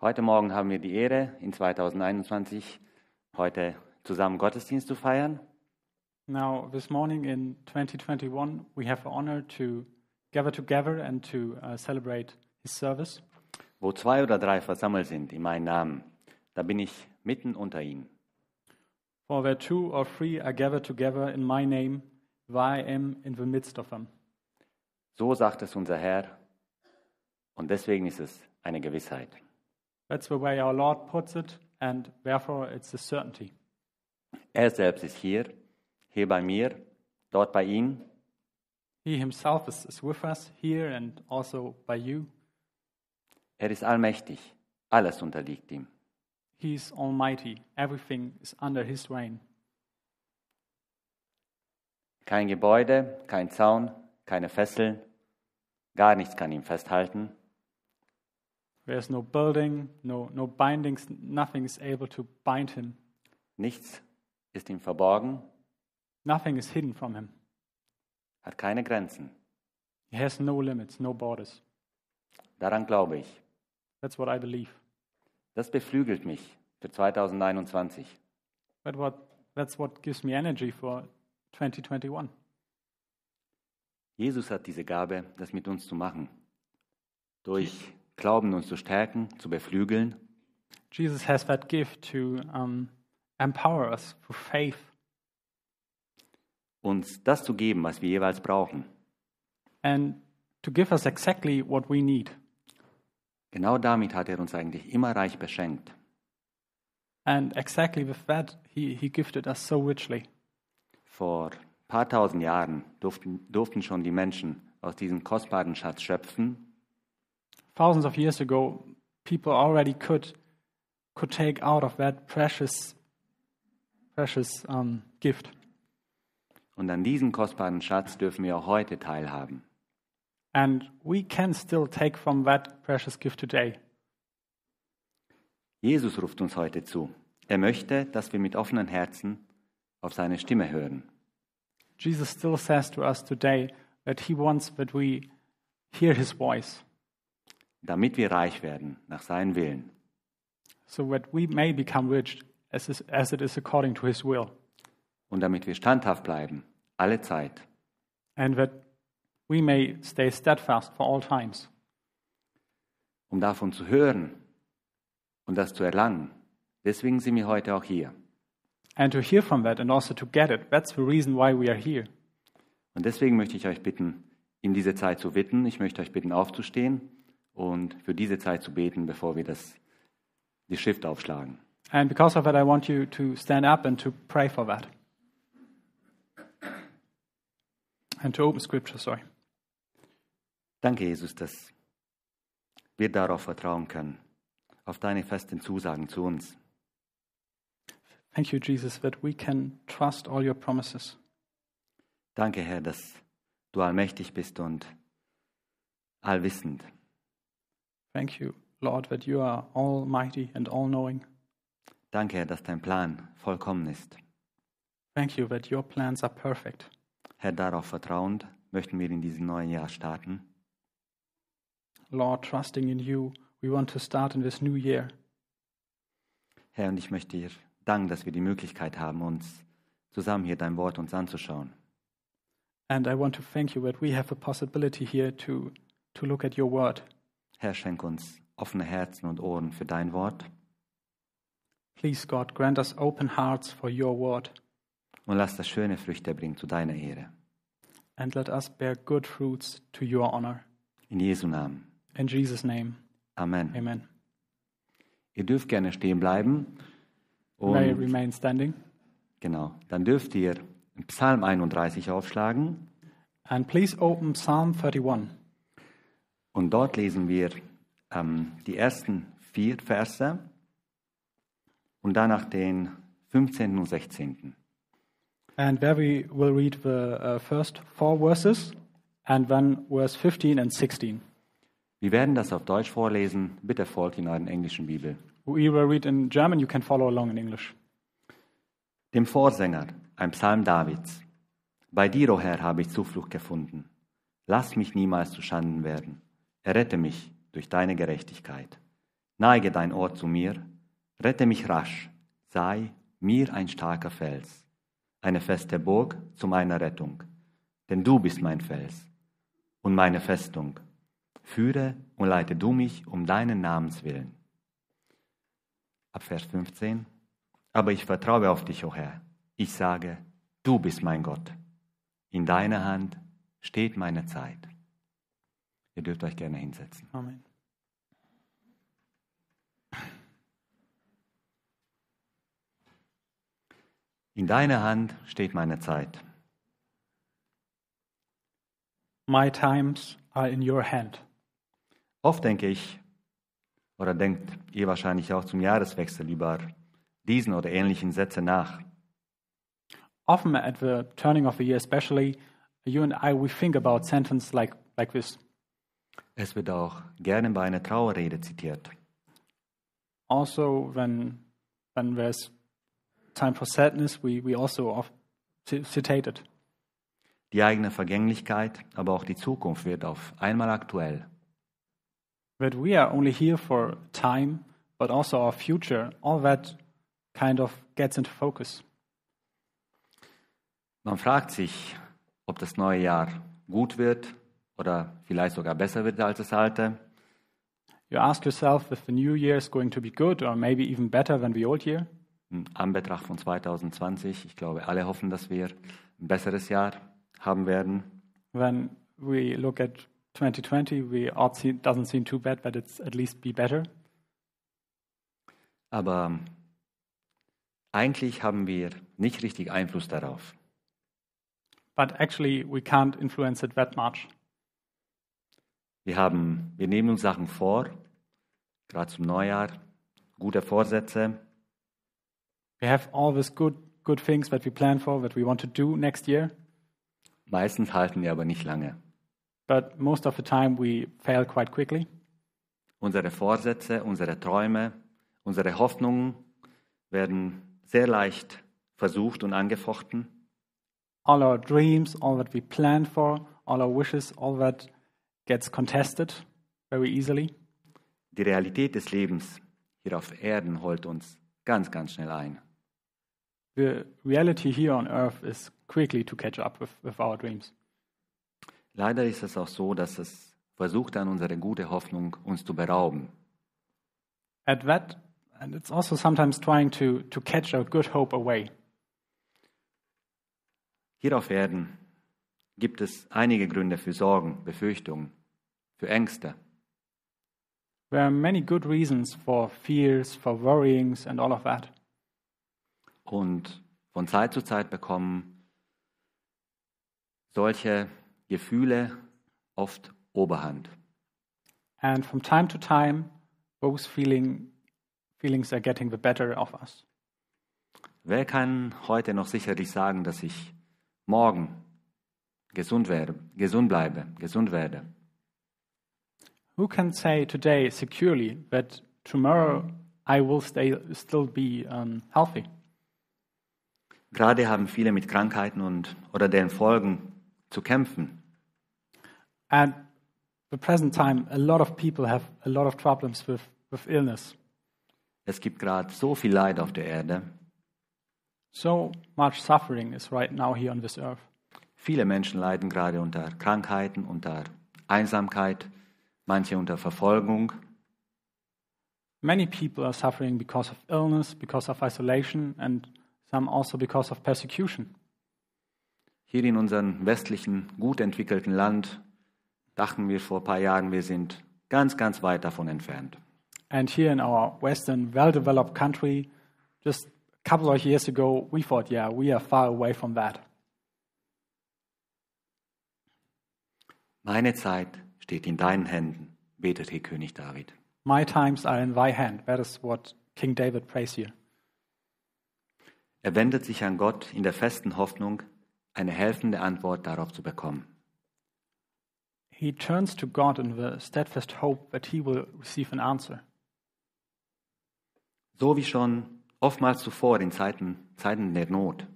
Heute Morgen haben wir die Ehre, in 2021 heute zusammen Gottesdienst zu feiern. Now, this morning in 2021, we have the honor to gather together and to uh, celebrate His service. Wo zwei oder drei versammelt sind in meinem Namen, da bin ich mitten unter ihnen. For where two or three are gathered together in my name, there I am in the midst of them. So sagt es unser Herr und deswegen ist es eine Gewissheit. That's the way our Lord puts it, and therefore it's a certainty. Er selbst ist hier, hier bei mir, dort bei Ihnen. He Himself is, is with us here and also by you. Er ist allmächtig, alles unterliegt ihm. He's Almighty, everything is under His reign. Kein Gebäude, kein Zaun, keine Fesseln, gar nichts kann ihn festhalten. There's no building, no, no bindings, nothing is able to bind Him. Nichts ist ihm verborgen, Nothing is hidden from Him. hat keine Grenzen. He has no limits, no borders. Daran glaube ich. That's what I believe. Das beflügelt mich für 2021. But what, that's what gives me energy for 2021. Jesus hat diese Gabe, das mit uns zu machen. Durch Glauben uns zu stärken, zu beflügeln Jesus has that gift to um, empower us through faith, uns das zu geben, was wir jeweils brauchen. and to give us exactly what we need. Genau damit hat er uns eigentlich immer reich beschenkt. And exactly with that, He, he gifted us so richly. Vor ein paar tausend Jahren durften, durften schon die Menschen aus diesem kostbaren Schatz schöpfen Thousands of years ago, people already could, could take out of that precious, precious um, gift. und an diesem kostbaren Schatz dürfen wir auch heute teilhaben. And we can still take from that precious gift today. Jesus ruft uns heute zu. Er möchte, dass wir mit offenen Herzen auf seine Stimme hören. Jesus still says to us today that He wants that we hear His voice. Damit wir reich werden nach seinem Willen. so that we may become rich as, is, as it is according to his will, Und damit wir standhaft bleiben, alle Zeit. and that we may stay steadfast for all times. Um davon zu hören und das zu erlangen. Deswegen sind wir heute auch hier. And to hear from that and also to get it, that's the reason why we are here. Und deswegen möchte ich euch bitten, in diese Zeit zu bitten. Ich möchte euch bitten, aufzustehen und für diese Zeit zu beten, bevor wir das, die Schrift aufschlagen. And because of that, I want you to stand up and to pray for that. And to open scripture, sorry. Danke, Jesus, dass wir darauf vertrauen können, auf deine festen Zusagen zu uns. Thank you, Jesus, that we can trust all your promises. Danke, Herr, dass du allmächtig bist und allwissend. Thank you, Lord, that you are almighty and all knowing. Danke, Herr, dass dein Plan vollkommen ist. Thank you that your plans are perfect. Herr, darauf vertrauend möchten wir in diesem neuen Jahr starten. Lord, trusting in you, we want to start in this new year. Herr, und ich möchte dir danken, dass wir die Möglichkeit haben, uns zusammen hier dein Wort uns anzuschauen. And I want to thank you that we have a possibility here to, to look at your word. Herr, schenk uns offene Herzen und Ohren für dein Wort Please, God, grant us open hearts for your word und lass das schöne Früchte bringen zu deiner Ehre. and let us bear good fruits to your honor. In Jesu Namen. In Jesus' name, Amen. amen. Ihr dürft gerne stehen bleiben. May Und remain standing. genau, dann dürft ihr Psalm 31 aufschlagen And please open Psalm 31. und dort lesen wir ähm, die ersten vier Verse und danach den 15. und 16. And there we will read the uh, first four verses and then verse 15 and 16. Wir werden das auf Deutsch vorlesen. Bitte folgt in euren englischen Bibel. We will read in German, you can follow along in English. Dem Vorsänger, ein Psalm Davids. Bei dir, o Herr, habe ich Zuflucht gefunden. Lass mich niemals zu Schanden werden. Errette mich durch deine Gerechtigkeit. Neige dein Ohr zu mir, rette mich rasch, sei mir ein starker Fels, eine feste Burg zu meiner Rettung. Denn du bist mein Fels und meine Festung. Führe und leite du mich um deinen Namens willen. Ab Vers 15. Aber ich vertraue auf dich, o oh Herr. Ich sage, du bist mein Gott. In deiner Hand steht meine Zeit. Ihr dürft euch gerne hinsetzen. Amen. In deiner Hand steht meine Zeit. My times are in your hand. Oft denke ich, oder denkt ihr wahrscheinlich auch zum Jahreswechsel über diesen oder ähnlichen Sätze nach. Often at the turning of the year, especially, you and I, we think about sentences like, like this. Es wird auch gerne bei einer Trauerrede zitiert. Also, when, when there's time for sadness, we, we also oft citate it. Die eigene Vergänglichkeit, aber auch die Zukunft wird auf einmal aktuell. That we are only here for time, but also our future, all that kind of gets into focus. Man fragt sich, ob das neue Jahr gut wird oder vielleicht sogar besser wird als das alte. You ask yourself if the new year is going to be good or maybe even better than the old year. In Anbetracht von 2020, ich glaube, alle hoffen, dass wir ein besseres Jahr haben werden. When we look at 2020, we all see, doesn't seem too bad, but it's at least be better. Aber eigentlich haben wir nicht richtig Einfluss darauf. But actually, we can't influence it that much. Wir haben, wir nehmen uns Sachen vor, gerade zum Neujahr, gute Vorsätze. We have all these good, good things that we plan for, that we want to do next year. Meistens halten wir aber nicht lange. But most of the time, we fail quite quickly. Unsere Vorsätze, unsere Träume, unsere Hoffnungen werden sehr leicht versucht und angefochten. All our dreams, all that we plan for, all our wishes, all that gets contested very easily. Die Realität des Lebens hier auf Erden holt uns ganz, ganz schnell ein. The reality here on earth is quickly to catch up with, with our dreams. Leider ist es auch so, dass es versucht dann unsere gute Hoffnung uns zu berauben. At that, and it's also sometimes trying to, to catch our good hope away. Hier auf Erden gibt es einige Gründe für Sorgen, Befürchtungen, für Ängste. There are many good reasons for fears, for worryings, and all of that. Und von Zeit zu Zeit bekommen solche Gefühle oft Oberhand. And from time to time, those feeling, feelings are getting the better of us. Wer kann heute noch sicherlich sagen, dass ich morgen gesund werde, gesund bleibe, gesund werde? Who can say today securely that tomorrow I will stay, still be um, healthy? Gerade haben viele mit Krankheiten und oder deren Folgen zu kämpfen. At the present time, a lot of people have a lot of problems with, with illness. Es gibt gerade so viel Leid auf der Erde. So much suffering is right now here on this earth. Viele Menschen leiden gerade unter Krankheiten, unter Einsamkeit, manche unter Verfolgung. Many people are suffering because of illness, because of isolation, and some also because of persecution. Hier in unserem westlichen, gut entwickelten Land dachten wir vor ein paar Jahren, wir sind ganz, ganz weit davon entfernt. And here in our Western, well developed country, just a couple of years ago, we thought, yeah, we are far away from that. Meine Zeit steht in deinen Händen, betet hier König David. My times are in thy hand. That is what King David prays here. Er wendet sich an Gott in der festen Hoffnung, eine helfende Antwort darauf zu bekommen. He turns to God in the steadfast hope that he will receive an answer. So wie schon oftmals zuvor in Zeiten, Zeiten der Not.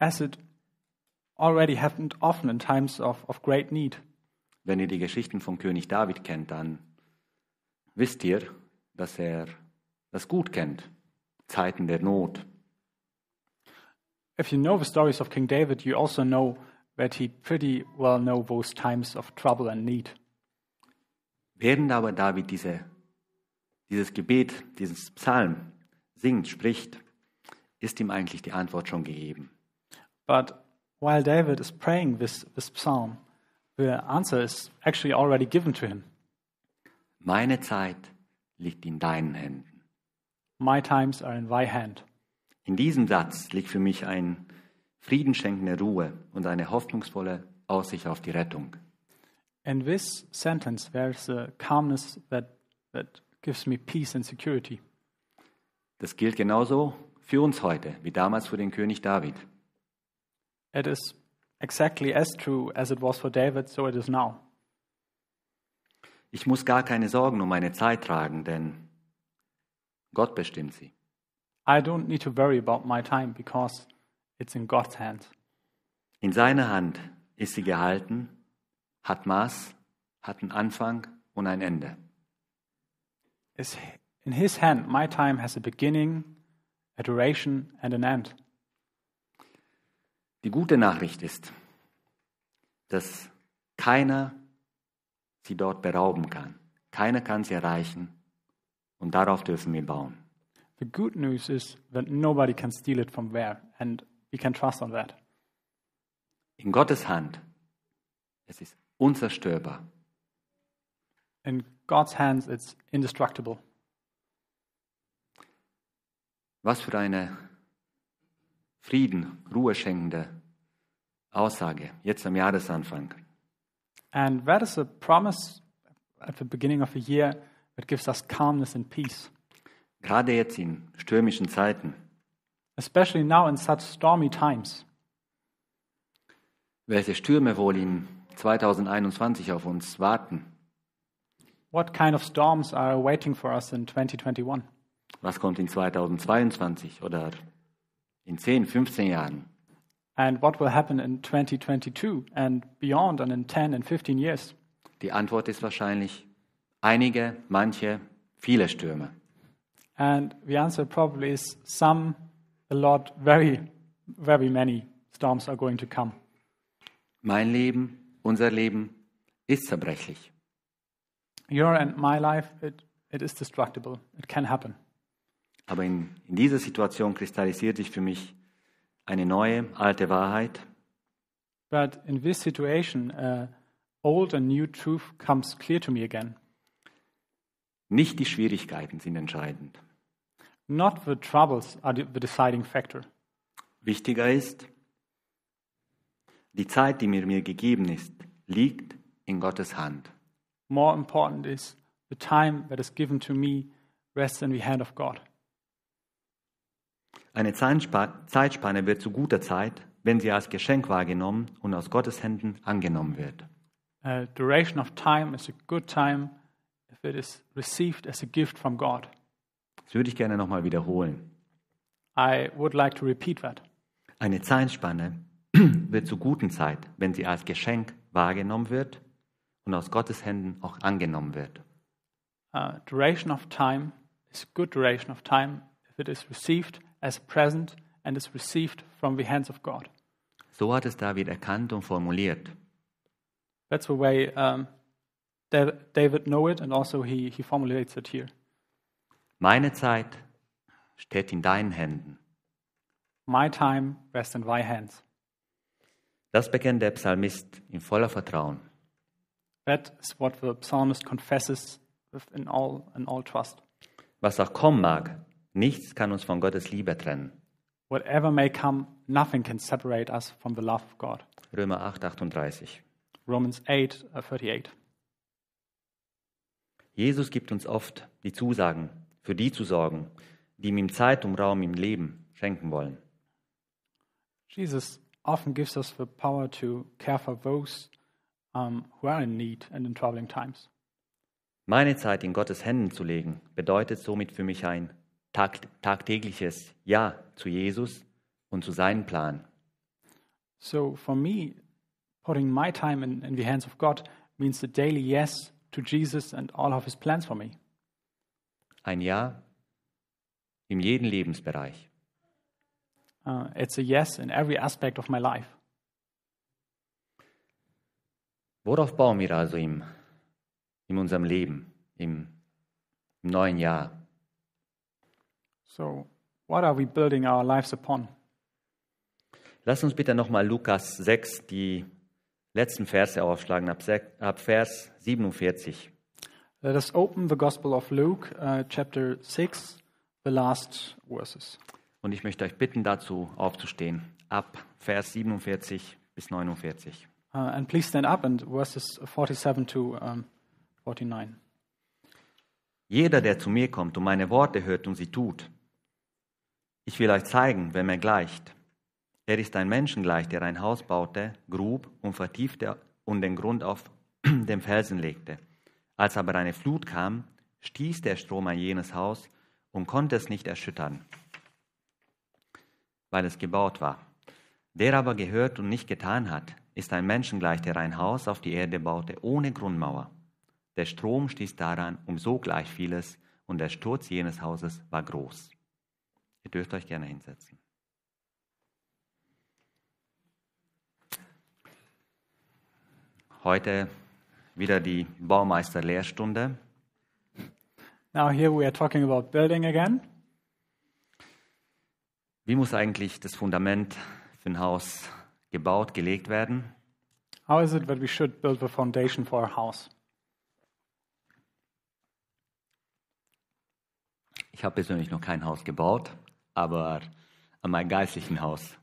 As it already happened often in times of, of great need. Wenn ihr die Geschichten von König David kennt, dann wisst ihr, dass er das gut kennt, Zeiten der Not. If you know the stories of King David, you also know that he pretty well know those times of trouble and need. Während aber David diese, dieses Gebet, dieses Psalm singt, spricht, ist ihm eigentlich die Antwort schon gegeben. But while David is praying this, this psalm, the answer is actually already given to him. Meine Zeit liegt in deinen Händen. My times are in thy hand. In diesem Satz liegt für mich ein friedenschenkende Ruhe und eine hoffnungsvolle Aussicht auf die Rettung. In this sentence, there's a calmness that, that gives me peace and security. Das gilt genauso für uns heute wie damals für den König David. It is exactly as true as it was for David, so it is now. Ich muss gar keine Sorgen um meine Zeit tragen, denn Gott bestimmt sie. I don't need to worry about my time because it's in God's hands. In seiner Hand ist sie gehalten, hat Maß, hat einen Anfang und ein Ende. In His hand, my time has a beginning, a duration, and an end. Die gute Nachricht ist, dass keiner sie dort berauben kann. Keiner kann sie erreichen und darauf dürfen wir bauen. The good news is that nobody can steal it from there, and we can trust on that. In Gottes Hand, es ist unzerstörbar. In God's hands, it's indestructible. Was für eine Frieden, Ruhe schenkende Aussage, jetzt am Jahresanfang. And that is a promise at the beginning of a year that gives us calmness and peace, Gerade jetzt in stürmischen Zeiten. especially now in such stormy times. Welche Stürme wohl in 2021 auf uns warten? What kind of storms are waiting for us in 2021? Was kommt in 2022 oder in 10, 15 Jahren? And what will happen in 2022 and beyond and in 10 and 15 years? Die Antwort ist wahrscheinlich einige, manche, viele Stürme. And the answer probably is some, a lot, very, very many storms are going to come. Mein Leben, unser Leben ist zerbrechlich. Your and my life, it, it is destructible. It can happen. Aber in, in dieser Situation kristallisiert sich für mich eine neue, alte Wahrheit. But in this situation, uh, old and new truth comes clear to me again. Nicht die Schwierigkeiten sind entscheidend. Not the troubles are the deciding factor. Wichtiger ist, die Zeit, die mir, mir gegeben ist, liegt in Gottes Hand. More important is the time that is given to me rests in the hand of God. Eine Zeitspa- Zeitspanne wird zu guter Zeit, wenn sie als Geschenk wahrgenommen und aus Gottes Händen angenommen wird. A duration of time is a good time if it is received as a gift from God. Das würde ich gerne nochmal wiederholen. I would like to repeat that. Eine Zeitspanne wird zu guten Zeit, wenn sie als Geschenk wahrgenommen wird und aus Gottes Händen auch angenommen wird. Uh, duration of time is a good duration of time if it is received as a present and is received from the hands of God. So hat es David erkannt und formuliert. That's the way um, Da- David know it, and also he, he formulates it here. Meine Zeit steht in deinen Händen. My time rests in thy hands. Das bekennt der Psalmist in voller Vertrauen. That is what the psalmist confesses with in all in all trust. Was auch kommen mag, nichts kann uns von Gottes Liebe trennen. Whatever may come, nothing can separate us from the love of God. Römer 8, 38. Romans 8, uh, 38. Jesus gibt uns oft die Zusagen, für die zu sorgen, die ihm im Zeit und Raum im Leben schenken wollen. Jesus often gives us the power to care for those um, who are in need and in troubling times. Meine Zeit in Gottes Händen zu legen, bedeutet somit für mich ein tag tagtägliches Ja zu Jesus und zu seinem Plan. So for me, putting my time in, in the hands of God means a daily yes to Jesus and all of his plans for me. Ein Ja in jedem Lebensbereich. Uh, it's a yes in every aspect of my life. Worauf bauen wir also im, in unserem Leben, im, im neuen Jahr? So, what are we building our lives upon? Lass uns bitte nochmal Lukas 6, die letzten Verse aufschlagen, ab, Vers 47. Let us open the Gospel of Luke, uh, chapter 6, the last verses. Und ich möchte euch bitten, dazu aufzustehen, ab Vers 47 bis 49. Uh, and please stand up and verses 47 to um, 49. Jeder, der zu mir kommt und meine Worte hört und sie tut, ich will euch zeigen, wer mir gleicht. Er ist ein Menschen gleich, der ein Haus baute, grub und vertiefte und den Grund auf dem Felsen legte. Als aber eine Flut kam, stieß der Strom an jenes Haus und konnte es nicht erschüttern, weil es gebaut war. Der aber gehört und nicht getan hat, ist ein Menschen gleich, der ein Haus auf die Erde baute, ohne Grundmauer. Der Strom stieß daran, um so gleich vieles, und der Sturz jenes Hauses war groß. Ihr dürft euch gerne hinsetzen. Heute wieder die Baumeister-Lehrstunde. Now, here we are talking about building again. Wie muss eigentlich das Fundament für ein Haus gebaut, gelegt werden? How is it that we should build the foundation for our house? Ich habe persönlich noch kein Haus gebaut, aber an meinem geistlichen Haus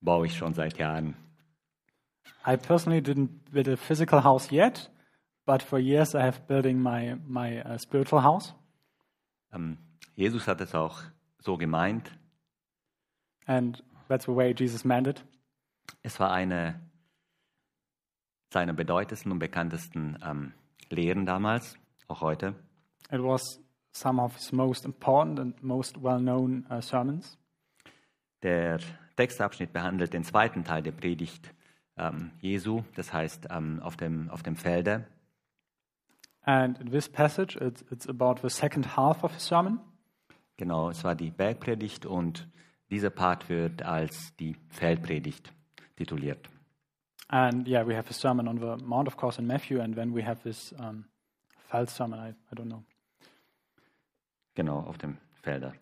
baue ich schon seit Jahren. I personally didn't build a physical house yet, but for years I have building my my uh, spiritual house, Ähm, Jesus hat es auch so gemeint. and that's the way Jesus meant it. Es war eine seiner bedeutendsten und bekanntesten ähm, Lehren damals, auch heute. It was some of his most important and most well-known uh, sermons. Der Textabschnitt behandelt den zweiten Teil der Predigt ähm, Jesu, das heißt ähm, auf, dem, auf dem Felde. And in this passage, it's, it's about the second half of his sermon. Genau, es war die Bergpredigt und dieser Part wird als die Feldpredigt tituliert. And yeah, we have a sermon on the Mount, of course, in Matthew, and then we have this um, Feld sermon. I, I don't know. Genau, auf dem Felder.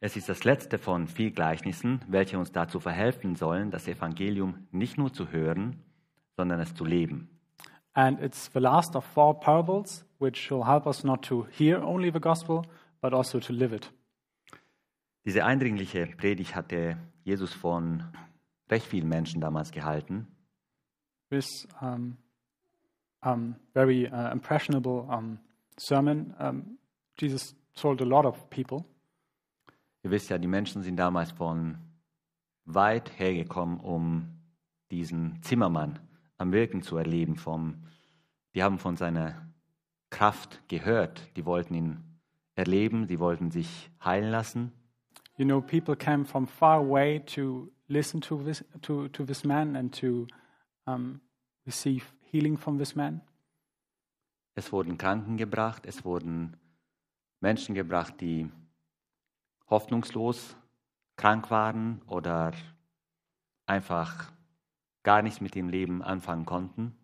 Es ist das letzte von vier Gleichnissen, welche uns dazu verhelfen sollen, das Evangelium nicht nur zu hören, sondern es zu leben. And it's the last of four parables, which will help us not to hear only the gospel, but also to live it. Diese eindringliche Predigt hatte Jesus von recht vielen Menschen damals gehalten. This um, um, very uh, impressionable um, sermon, Jesus told a lot of people. Ihr wisst ja, die Menschen sind damals von weit hergekommen, um diesen Zimmermann am Wirken zu erleben. Vom, die haben von seiner Kraft gehört. Die wollten ihn erleben, sie wollten sich heilen lassen. You know, people came from far away to listen to this, to, to this man and to um, receive healing from this man. Es wurden Kranken gebracht, es wurden Menschen gebracht, die hoffnungslos krank waren oder einfach gar nichts mit dem Leben anfangen konnten.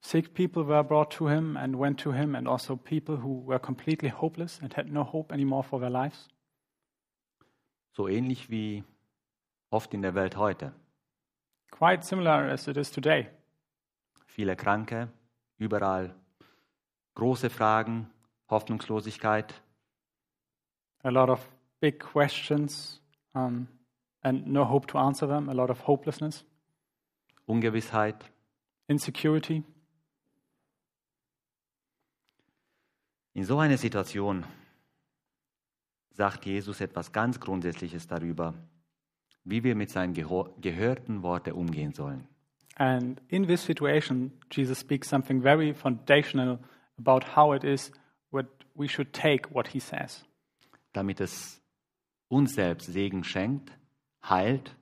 Sick people were brought to him and went to him, and also people who were completely hopeless and had no hope anymore for their lives. So ähnlich wie oft in der Welt heute. Quite similar as it is today. Viele Kranke, überall große Fragen, Hoffnungslosigkeit, A lot of big questions um, and no hope to answer them, a lot of hopelessness, Ungewissheit. insecurity. In so einer Situation sagt Jesus etwas ganz Grundsätzliches darüber, wie wir mit seinen gehörten Worten umgehen sollen. And in this situation, Jesus speaks something very foundational about how it is we should take what he says, damit es uns selbst Segen schenkt, heilt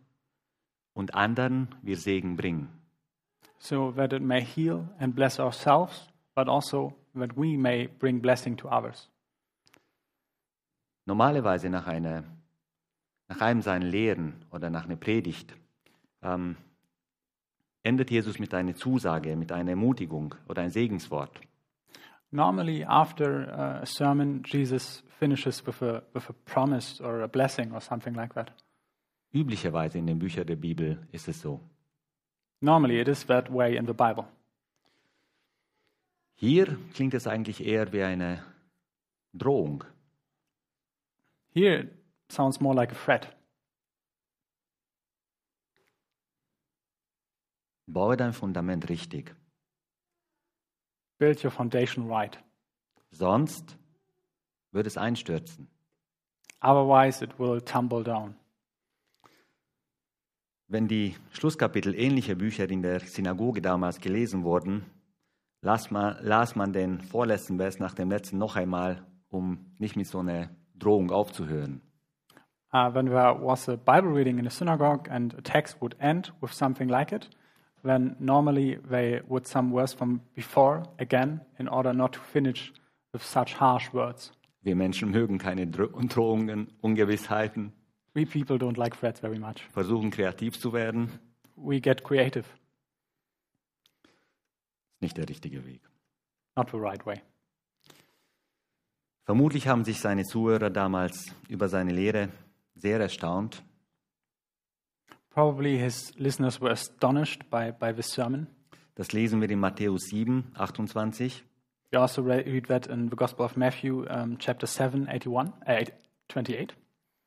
und anderen wir Segen bringen. so that it may heal and bless ourselves, but also that we may bring blessing to others. Normalerweise nach, einer, nach einem seiner Lehren oder nach einer Predigt ähm, endet Jesus mit einer Zusage, mit einer Ermutigung oder ein Segenswort. Normally, after uh, a sermon, Jesus finishes with a, with a promise or a blessing or something like that. Üblicherweise in den Büchern der Bibel ist es so. Normally, it is that way in the Bible. Hier klingt es eigentlich eher wie eine Drohung. Here, it sounds more like a threat. Baue dein Fundament richtig. Build your foundation right. Sonst wird es einstürzen. Otherwise, it will tumble down. Wenn die Schlusskapitel ähnlicher Bücher in der Synagoge damals gelesen wurden, las man, las man den vorletzten Vers nach dem letzten noch einmal, um nicht mit so einer Drohung aufzuhören. Uh, when there was a Bible reading in a synagogue and a text would end with something like it, then normally they would some verse from before again in order not to finish with such harsh words. Wir Menschen mögen keine Dro Drohungen, Ungewissheiten, We people don't like threats very much. versuchen kreativ zu werden. We get creative, Ist nicht der richtige Weg. not the right way. Vermutlich haben sich seine Zuhörer damals über seine Lehre sehr erstaunt. Probably his listeners were astonished by, by this sermon. Das lesen wir in Matthäus 7, 28. We also re- read that in the Gospel of Matthew, um, chapter 7, 81, uh, 28.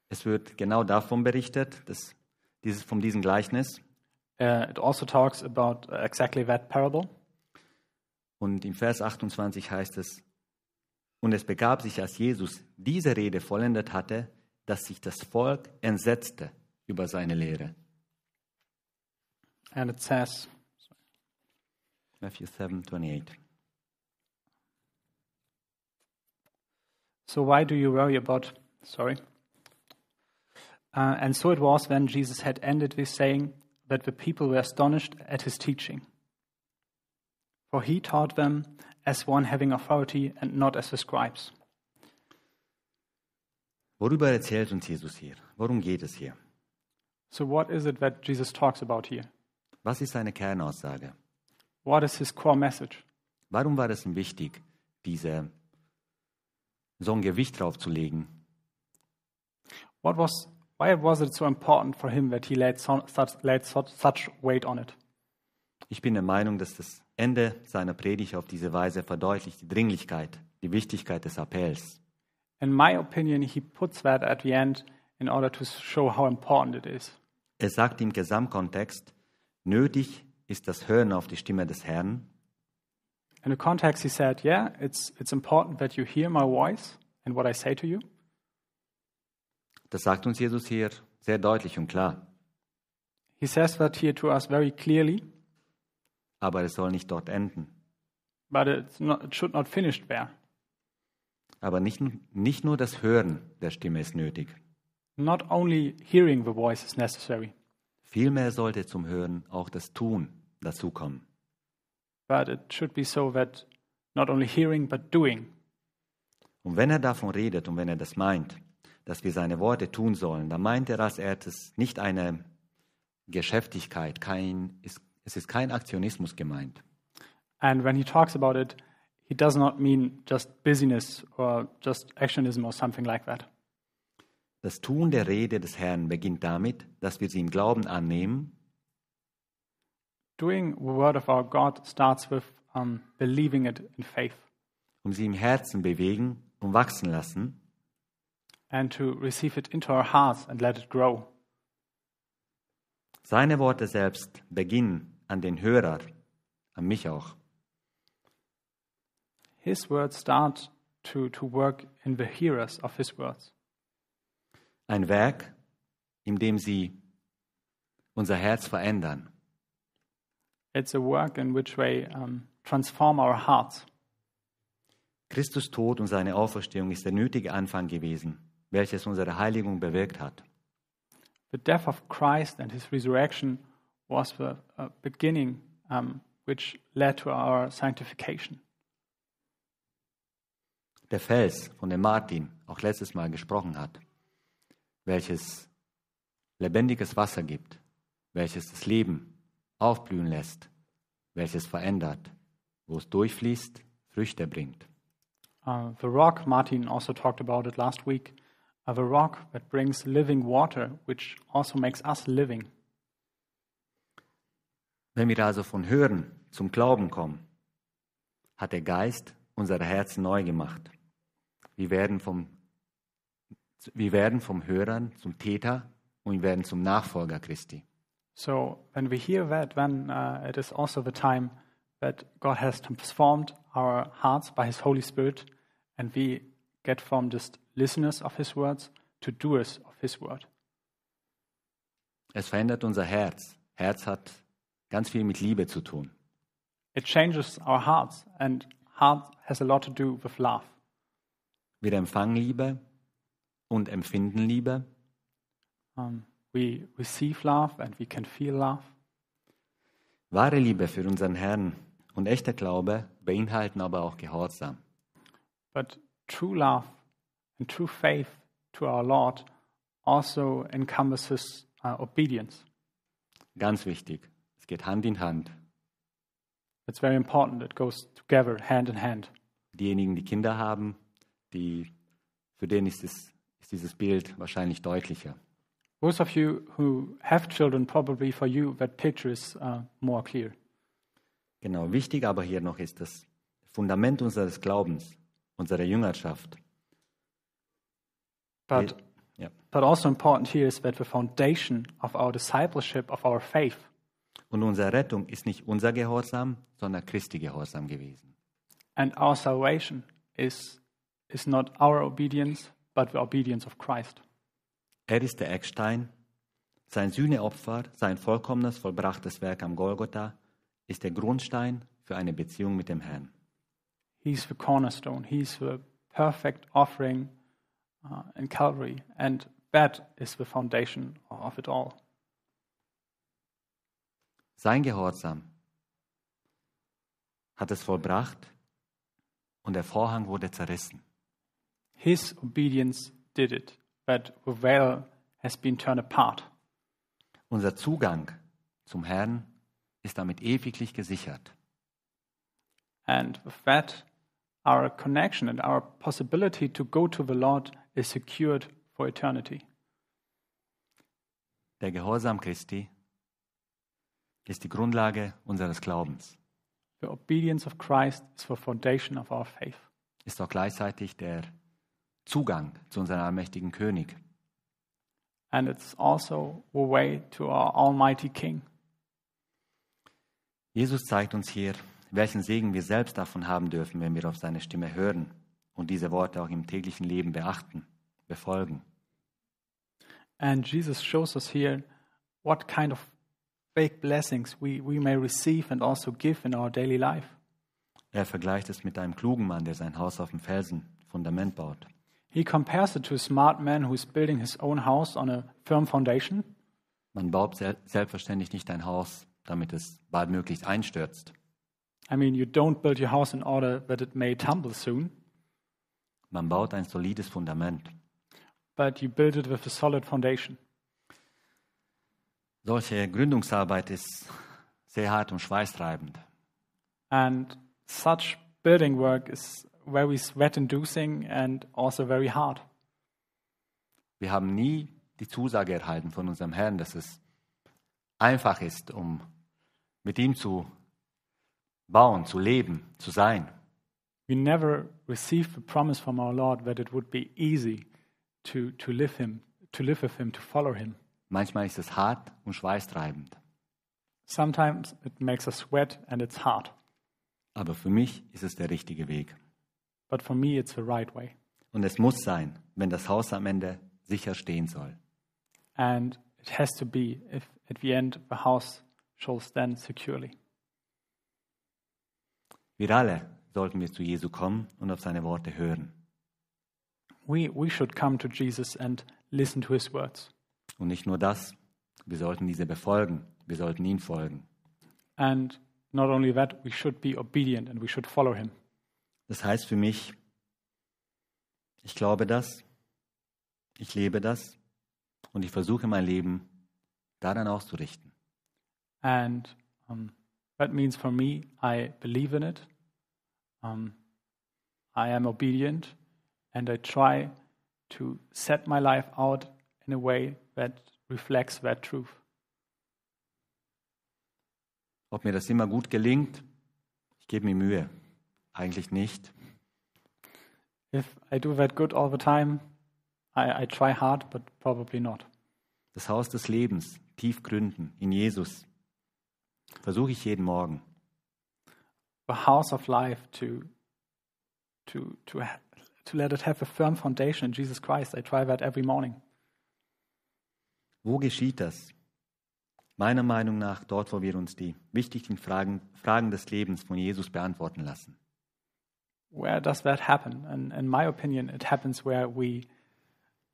Es wird genau davon berichtet, dass dieses, von diesem Gleichnis. Uh, it also talks about uh, exactly that parable. Und im Vers 28 heißt es, und es begab sich, als Jesus diese Rede vollendet hatte, dass sich das Volk entsetzte über seine Lehre. And it says, Matthew 7, 28. So why do you worry about? Sorry. Uh, and so it was when Jesus had ended this saying that the people were astonished at his teaching. For he taught them as one having authority and not as the scribes. Worüber erzählt uns Jesus hier? Worum geht es hier? So what is it that Jesus talks about here? Was ist seine Kernaussage? What is his core message? Warum war es ihm wichtig, diese, so ein Gewicht drauf zu legen? What was why was it so important for him that he laid, so, such, laid such, such weight on it? Ich bin der Meinung, dass das Ende seiner Predigt auf diese Weise verdeutlicht die Dringlichkeit, die Wichtigkeit des Appells. In my opinion, he puts that at the end in order to show how important it is. Er sagt im Gesamtkontext, nötig ist das Hören auf die Stimme des Herrn, In the context, he said, Yeah, it's, it's important that you hear my voice and what I say to you. Das sagt uns Jesus hier sehr deutlich und klar. He says that here to us very clearly, Aber es soll nicht dort enden. but it's not, it should not finish there. Aber nicht, nicht nur das Hören der Stimme ist nötig. Not only hearing the voice is necessary, Vielmehr sollte zum Hören auch das Tun dazukommen. but it should be so that not only hearing, but doing. Und wenn er davon redet und wenn er das meint, dass wir seine Worte tun sollen, dann meint er als erstes nicht eine Geschäftigkeit, kein, es es ist kein Aktionismus gemeint. And when he talks about it, he does not mean just busyness or just actionism or something like that. Das Tun der Rede des Herrn beginnt damit, dass wir sie im Glauben annehmen Doing the word of our God starts with um, believing it in faith und sie im Herzen bewegen und wachsen lassen and to receive it into our hearts and let it grow. Seine Worte selbst beginnen an den Hörer, an mich auch. His words start to, to work in the hearers of his words. Ein Werk, in dem sie unser Herz verändern. It's a work in which they um, transform our hearts. Christus Tod und seine Auferstehung ist der nötige Anfang gewesen, welches unsere Heiligung bewirkt hat. The death of Christ and his resurrection was the uh, beginning um, which led to our sanctification. Der Fels, von dem Martin auch letztes Mal gesprochen hat, welches lebendiges Wasser gibt, welches das Leben aufblühen lässt, welches verändert, wo es durchfließt, Früchte bringt. Uh, the rock, Martin also talked about it last week, uh, the rock that brings living water, which also makes us living. Wenn wir also von Hören zum Glauben kommen, hat der Geist unsere Herzen neu gemacht. Wir werden vom, wir werden vom Hörern zum Täter und wir werden zum Nachfolger Christi. So when we hear that, then uh, it is also the time that God has transformed our hearts by His Holy Spirit, and we get from just listeners of His words to doers of His word. Es verändert unser Herz. Herz hat ganz viel mit Liebe zu tun. It changes our hearts, and heart has a lot to do with love. Wir empfangen Liebe und empfinden Liebe. Um, we receive love, and we can feel love. Wahre Liebe für unseren Herrn und echter Glaube beinhalten aber auch Gehorsam. But true love and true faith to our Lord also encompasses uh, obedience. Ganz wichtig. Es geht Hand in Hand. It's very important. It goes together, hand in hand. Diejenigen, die Kinder haben, die, für denen ist, es, ist dieses Bild wahrscheinlich deutlicher. Those of you who have children, probably for you, that picture is uh, more clear. Genau, wichtig aber hier noch ist das Fundament unseres Glaubens, unserer Jüngerschaft. But, Ja. but also important here is that the foundation of our discipleship, of our faith, Und unsere Rettung ist nicht unser Gehorsam, sondern Christi Gehorsam gewesen. and our salvation is, is not our obedience, but the obedience of Christ. Er ist der Eckstein. Sein Sühneopfer, sein vollkommenes, vollbrachtes Werk am Golgotha ist der Grundstein für eine Beziehung mit dem Herrn. He's the cornerstone. He's the perfect offering uh, in Calvary. And that is the foundation of it all. Sein Gehorsam hat es vollbracht und der Vorhang wurde zerrissen. His obedience did it, the veil has been turned apart. Unser Zugang zum Herrn ist damit ewiglich gesichert. And with that, our connection and our possibility to go to the Lord is secured for eternity. Der Gehorsam Christi ist die Grundlage unseres Glaubens, The obedience of Christ is the foundation of our faith. ist auch gleichzeitig der Zugang zu unserem allmächtigen König. And it's also the way to our Almighty King. Jesus zeigt uns hier, welchen Segen wir selbst davon haben dürfen, wenn wir auf seine Stimme hören und diese Worte auch im täglichen Leben beachten, befolgen. And Jesus shows us here what kind of big blessings we, we may receive and also give in our daily life. Er vergleicht es mit einem klugen Mann, der sein Haus auf dem Felsen, Fundament baut. He compares it to a smart man who is building his own house on a firm foundation. Man baut sel selbstverständlich nicht ein Haus, damit es baldmöglichst einstürzt. I mean, you don't build your house in order that it may tumble soon, Man baut ein solides Fundament. but you build it with a solid foundation. Solche Gründungsarbeit ist sehr hart und schweißtreibend. And such building work is very sweat inducing and also very hard. Wir haben nie die Zusage erhalten von unserem Herrn, dass es einfach ist, um mit ihm zu bauen, zu leben, zu sein. We never received the promise from our Lord that it would be easy to, to live him, to live with him, to follow him. Manchmal ist es hart und schweißtreibend. Sometimes it makes us sweat and it's hard. Aber für mich ist es der richtige Weg. But for me, it's the right way. Und es muss sein, wenn das Haus am Ende sicher stehen soll. And it has to be if at the end the house shall stand securely. Wir alle sollten wir zu Jesu kommen und auf seine Worte hören. We, we should come to Jesus and listen to his words. Und nicht nur das, wir sollten diese befolgen, wir sollten ihn folgen. And not only that, we should be obedient and we should follow him. Das heißt für mich, Ich glaube das, ich lebe das und ich versuche mein Leben daran auszurichten. And um, that means for me, I believe in it. Um, I am obedient, and I try to set my life out in a way that reflects that truth. Ob mir das immer gut gelingt, ich gebe mir Mühe. Eigentlich nicht. If I do that good all the time, I, I try hard, but probably not. Das Haus des Lebens, tief gründen in Jesus, versuche ich jeden Morgen. The house of life to to to to let it have a firm foundation in Jesus Christ. I try that every morning. Wo geschieht das? Meiner Meinung nach dort, wo wir uns die wichtigen Fragen, Fragen des Lebens von Jesus beantworten lassen. Where does that happen? And in my opinion, it happens where we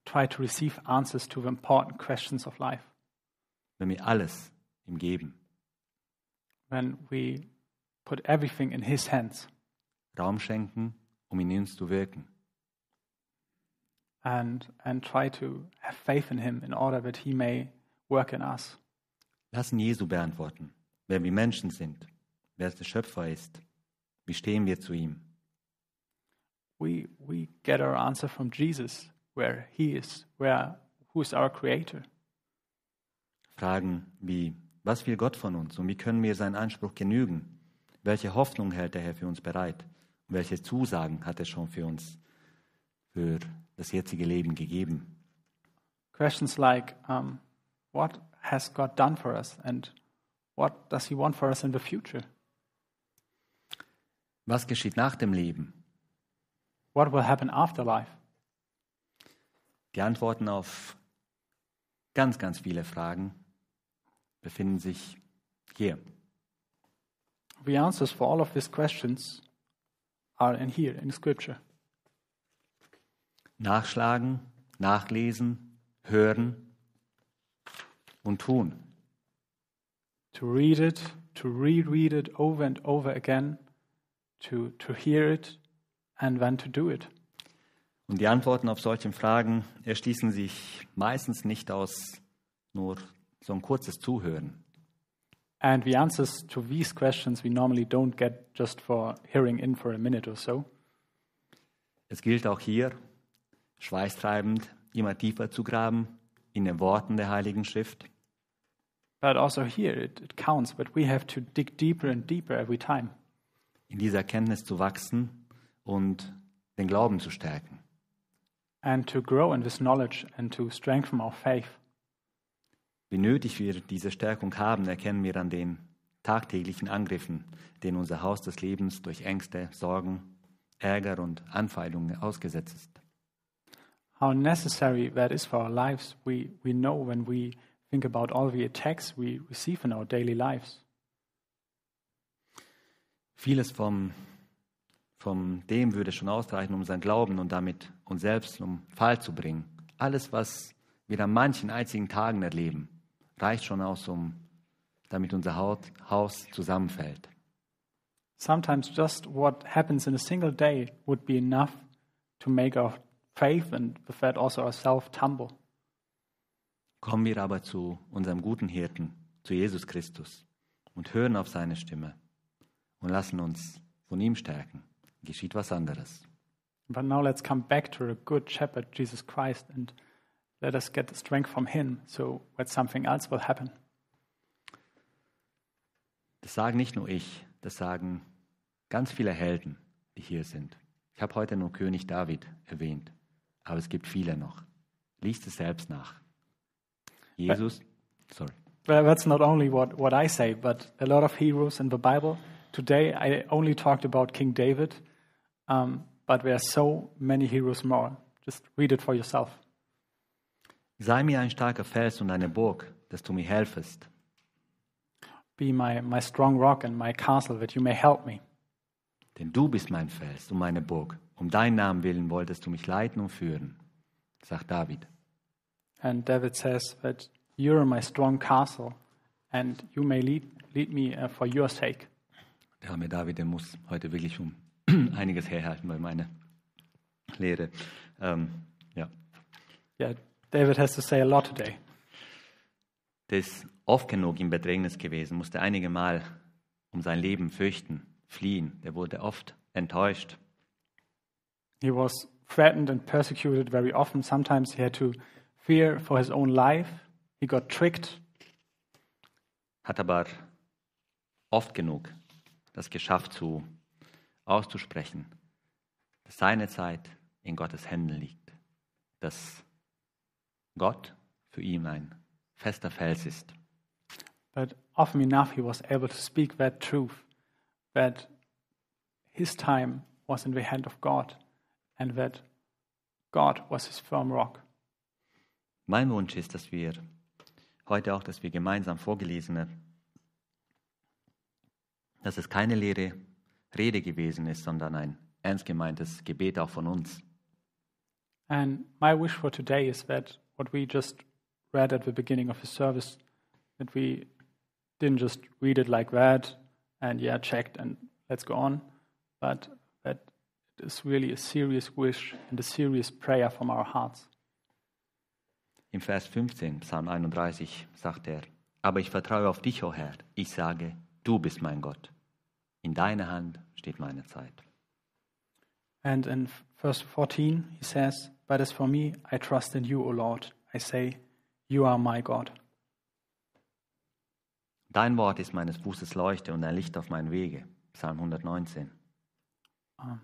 try to receive answers to the important questions of life. Wenn wir alles ihm geben, When we put everything in His hands Raum schenken, um in uns zu wirken. and and try to have faith in Him in order that He may work in us. Lassen Jesu beantworten, wer wir Menschen sind, wer der Schöpfer ist, wie stehen wir zu ihm. We we get our answer from Jesus, where He is, where who is our Creator. Fragen wie, was will Gott von uns und wie können wir seinen Anspruch genügen? Welche Hoffnung hält der Herr für uns bereit? Und welche Zusagen hat er schon für uns, für das jetzige Leben gegeben? Questions like, um, what has God done for us, and what does He want for us in the future? Was geschieht nach dem Leben? What will happen after life? Die Antworten auf ganz, ganz viele Fragen befinden sich hier. The answers for all of these questions are in here, in Scripture. Nachschlagen, nachlesen, hören und tun. To read it, to reread it over and over again, to, to hear it, and then to do it. Und die Antworten auf solche Fragen erschließen sich meistens nicht aus nur so ein kurzes Zuhören. And the answers to these questions we normally don't get just for hearing in for a minute or so. Es gilt auch hier, schweißtreibend immer tiefer zu graben in den Worten der Heiligen Schrift, But also here it, it counts, but we have to dig deeper and deeper every time in dieser Erkenntnis zu wachsen und den Glauben zu stärken. and to grow in this knowledge and to strengthen our faith. Wie nötig wir diese Stärkung haben, erkennen wir an den tagtäglichen Angriffen, denen unser Haus des Lebens durch Ängste, Sorgen, Ärger und Anfeindungen ausgesetzt ist. How necessary that is for our lives, we, we know when we think about all the attacks we receive in our daily lives. Vieles vom, vom dem würde schon ausreichen, um sein Glauben und damit uns selbst zum Fall zu bringen. Alles, was wir an manchen einzigen Tagen erleben, reicht schon aus, um damit unser Haut, Haus zusammenfällt. Sometimes just what happens in a single day would be enough to make our faith and with that also our self tumble. Kommen wir aber zu unserem guten Hirten, zu Jesus Christus und hören auf seine Stimme und lassen uns von ihm stärken. Geschieht was anderes. But now let's come back to a good shepherd, Jesus Christ, and let us get the strength from him so that something else will happen. Das sagen nicht nur ich, das sagen ganz viele Helden, die hier sind. Ich habe heute nur König David erwähnt, aber es gibt viele noch. Liest es selbst nach. Jesus, sorry. Well, that's not only what, what I say, but a lot of heroes in the Bible. Today I only talked about King David, um, but there are so many heroes more. Just read it for yourself. Sei mir ein starker Fels und eine Burg, dass du mir helfest. Be my, my strong rock and my castle that you may help me. Denn du bist mein Fels und meine Burg. Um deinen Namen willen wolltest du mich leiten und führen, sagt David. And David says that you're my strong castle and you may lead, lead me uh, for your sake. Der arme David, der muss heute wirklich um einiges herhalten bei meiner Lehre. Ähm, ja. Yeah, David has to say a lot today. Der ist oft genug im Bedrängnis gewesen, musste einige Mal um sein Leben fürchten, fliehen. Der wurde oft enttäuscht. He was threatened and persecuted very often. Sometimes he had to fear for his own life. He got tricked. hat aber oft genug das geschafft zu auszusprechen, dass seine Zeit in Gottes Händen liegt, dass Gott für ihn ein fester Fels ist. But often enough, he was able to speak that truth that his time was in the hand of God and that God was his firm rock. Mein Wunsch ist, dass wir heute auch, dass wir gemeinsam vorgelesene, dass es keine leere Rede gewesen ist, sondern ein ernst gemeintes Gebet auch von uns. And my wish for today is that what we just read at the beginning of the service, that we didn't just read it like that and yeah, checked and let's go on, but that it is really a serious wish and a serious prayer from our hearts. Im Vers 15, Psalm 31, sagt er, aber ich vertraue auf dich, o Herr. Ich sage, du bist mein Gott. In deiner Hand steht meine Zeit. And in verse 14, he says, But as for me, I trust in you, O Lord. I say, You are my God. Dein Wort ist meines Fußes Leuchte und ein Licht auf meinen Wege. Psalm 119. Um,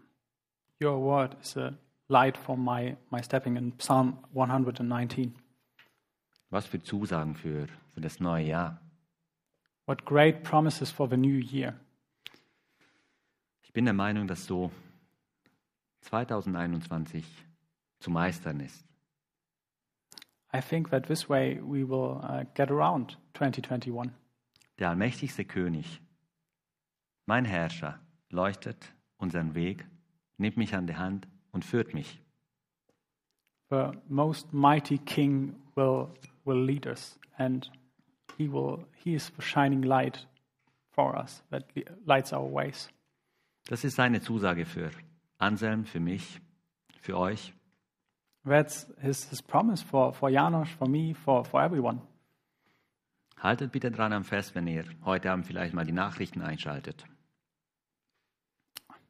your word is a light for my, my stepping in Psalm 119. Was für Zusagen für, für das neue Jahr. What great promises for the new year. Ich bin der Meinung, dass so 2021 zu meistern ist. I think that this way we will uh, get around 2021. Der allmächtigste König, mein Herrscher, leuchtet unseren Weg, nimmt mich an die Hand und führt mich. The most mighty King will, will lead us, and he, will, he is the shining light for us that lights our ways. Das ist seine Zusage für Anselm, für mich, für euch. That's his, his promise for, for Janos, for me, for, for everyone. Haltet bitte dran am Fest, wenn ihr heute Abend vielleicht mal die Nachrichten einschaltet.